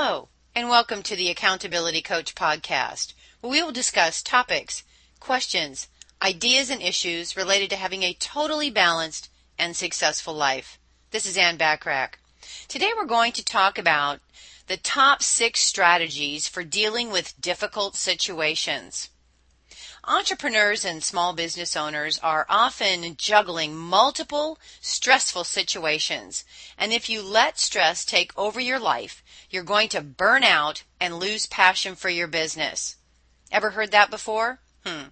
Hello, and welcome to the Accountability Coach podcast, where we will discuss topics, questions, ideas, and issues related to having a totally balanced and successful life. This is Ann Bachrach. Today we're going to talk about the top six strategies for dealing with difficult situations. Entrepreneurs and small business owners are often juggling multiple stressful situations. And if you let stress take over your life, you're going to burn out and lose passion for your business. Ever heard that before? Hmm.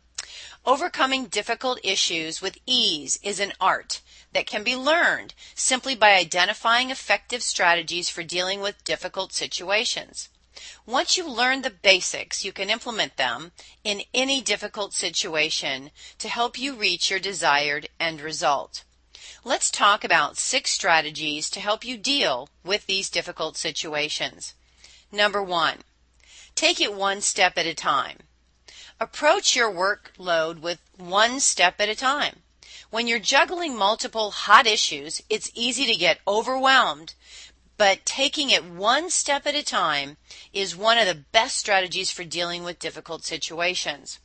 Overcoming difficult issues with ease is an art that can be learned simply by identifying effective strategies for dealing with difficult situations. Once you learn the basics, you can implement them in any difficult situation to help you reach your desired end result. Let's talk about six strategies to help you deal with these difficult situations. Number one, take it one step at a time. Approach your workload with one step at a time. When you're juggling multiple hot issues, it's easy to get overwhelmed but taking it one step at a time is one of the best strategies for dealing with difficult situations.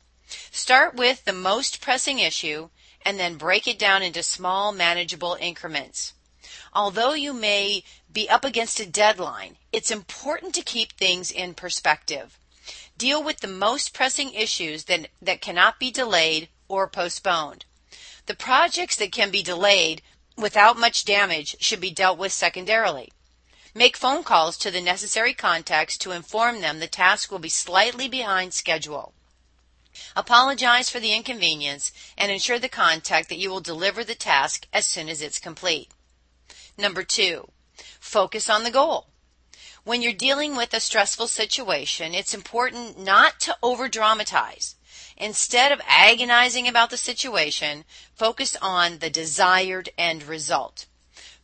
Start with the most pressing issue and then break it down into small, manageable increments. Although you may be up against a deadline, it's important to keep things in perspective. Deal with the most pressing issues that, that cannot be delayed or postponed. The projects that can be delayed without much damage should be dealt with secondarily. Make phone calls to the necessary contacts to inform them the task will be slightly behind schedule. Apologize for the inconvenience and ensure the contact that you will deliver the task as soon as it's complete. Number two, focus on the goal. When you're dealing with a stressful situation, it's important not to over dramatize. Instead of agonizing about the situation, focus on the desired end result.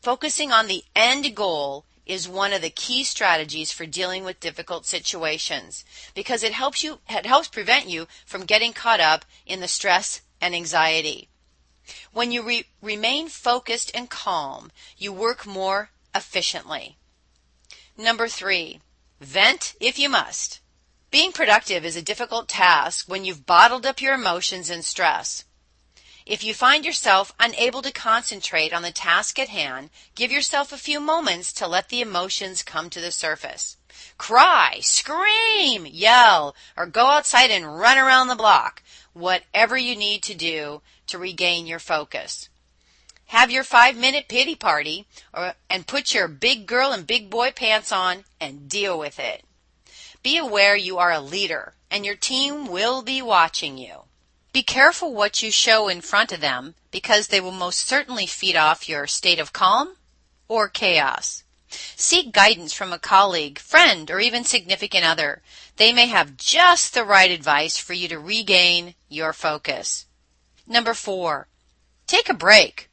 Focusing on the end goal is one of the key strategies for dealing with difficult situations because it helps you it helps prevent you from getting caught up in the stress and anxiety. When you re- remain focused and calm, you work more efficiently. Number 3, vent if you must. Being productive is a difficult task when you've bottled up your emotions and stress. If you find yourself unable to concentrate on the task at hand, give yourself a few moments to let the emotions come to the surface. Cry, scream, yell, or go outside and run around the block. Whatever you need to do to regain your focus. Have your five minute pity party or, and put your big girl and big boy pants on and deal with it. Be aware you are a leader and your team will be watching you. Be careful what you show in front of them because they will most certainly feed off your state of calm or chaos. Seek guidance from a colleague, friend, or even significant other. They may have just the right advice for you to regain your focus. Number four, take a break.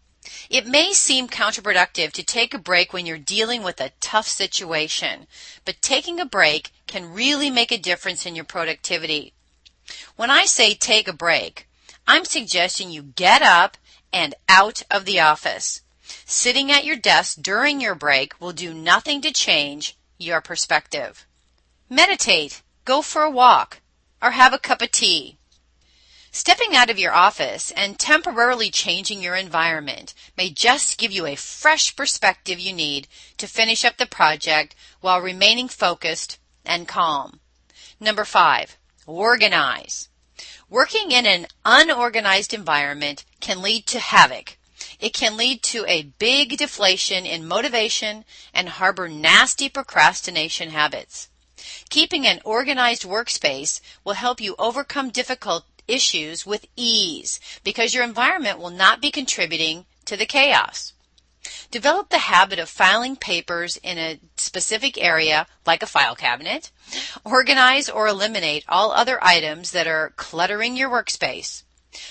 It may seem counterproductive to take a break when you're dealing with a tough situation, but taking a break can really make a difference in your productivity. When I say take a break, I'm suggesting you get up and out of the office. Sitting at your desk during your break will do nothing to change your perspective. Meditate, go for a walk, or have a cup of tea. Stepping out of your office and temporarily changing your environment may just give you a fresh perspective you need to finish up the project while remaining focused and calm. Number five, Organize. Working in an unorganized environment can lead to havoc. It can lead to a big deflation in motivation and harbor nasty procrastination habits. Keeping an organized workspace will help you overcome difficult issues with ease because your environment will not be contributing to the chaos. Develop the habit of filing papers in a specific area, like a file cabinet. Organize or eliminate all other items that are cluttering your workspace.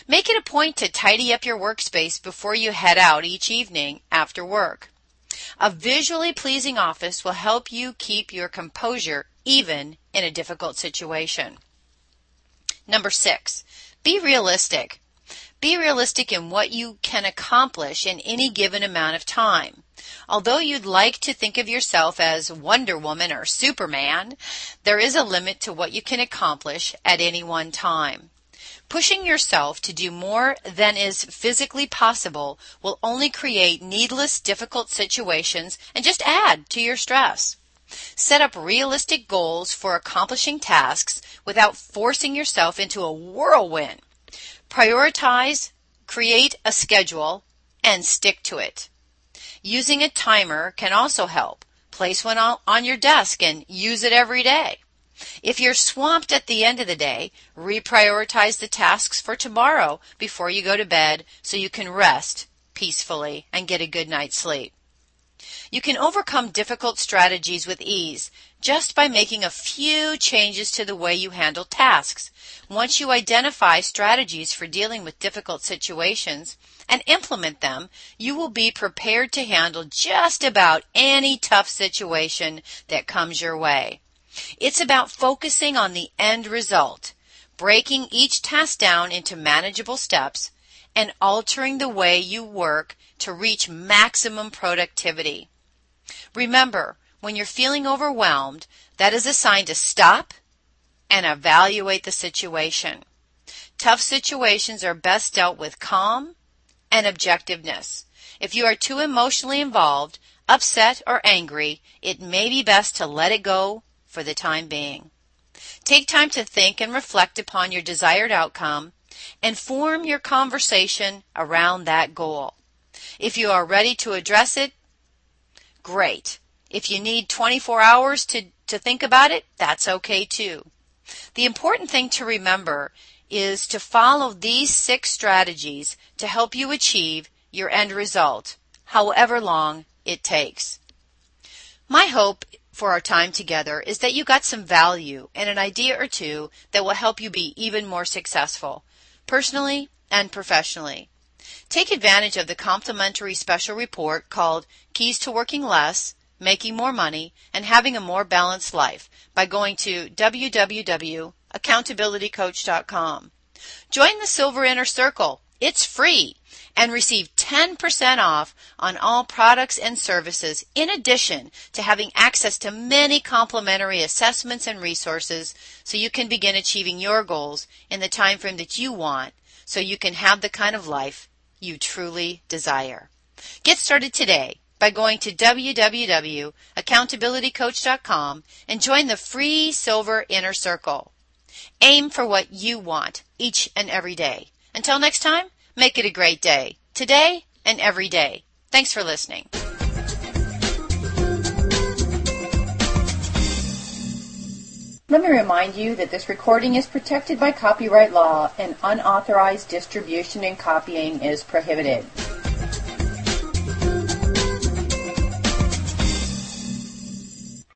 Make it a point to tidy up your workspace before you head out each evening after work. A visually pleasing office will help you keep your composure even in a difficult situation. Number six, be realistic. Be realistic in what you can accomplish in any given amount of time. Although you'd like to think of yourself as Wonder Woman or Superman, there is a limit to what you can accomplish at any one time. Pushing yourself to do more than is physically possible will only create needless difficult situations and just add to your stress. Set up realistic goals for accomplishing tasks without forcing yourself into a whirlwind. Prioritize, create a schedule, and stick to it. Using a timer can also help. Place one on your desk and use it every day. If you're swamped at the end of the day, reprioritize the tasks for tomorrow before you go to bed so you can rest peacefully and get a good night's sleep. You can overcome difficult strategies with ease just by making a few changes to the way you handle tasks. Once you identify strategies for dealing with difficult situations and implement them, you will be prepared to handle just about any tough situation that comes your way. It's about focusing on the end result, breaking each task down into manageable steps, and altering the way you work to reach maximum productivity. Remember, when you're feeling overwhelmed, that is a sign to stop and evaluate the situation. Tough situations are best dealt with calm and objectiveness. If you are too emotionally involved, upset, or angry, it may be best to let it go for the time being. Take time to think and reflect upon your desired outcome and form your conversation around that goal. If you are ready to address it, great. If you need 24 hours to, to think about it, that's okay too. The important thing to remember is to follow these six strategies to help you achieve your end result, however long it takes. My hope for our time together is that you got some value and an idea or two that will help you be even more successful, personally and professionally. Take advantage of the complimentary special report called Keys to Working Less, Making More Money, and Having a More Balanced Life by going to www.accountabilitycoach.com. Join the Silver Inner Circle. It's free and receive 10% off on all products and services in addition to having access to many complimentary assessments and resources so you can begin achieving your goals in the time frame that you want so you can have the kind of life you truly desire. Get started today by going to www.accountabilitycoach.com and join the free Silver Inner Circle. Aim for what you want each and every day. Until next time, Make it a great day, today and every day. Thanks for listening. Let me remind you that this recording is protected by copyright law and unauthorized distribution and copying is prohibited.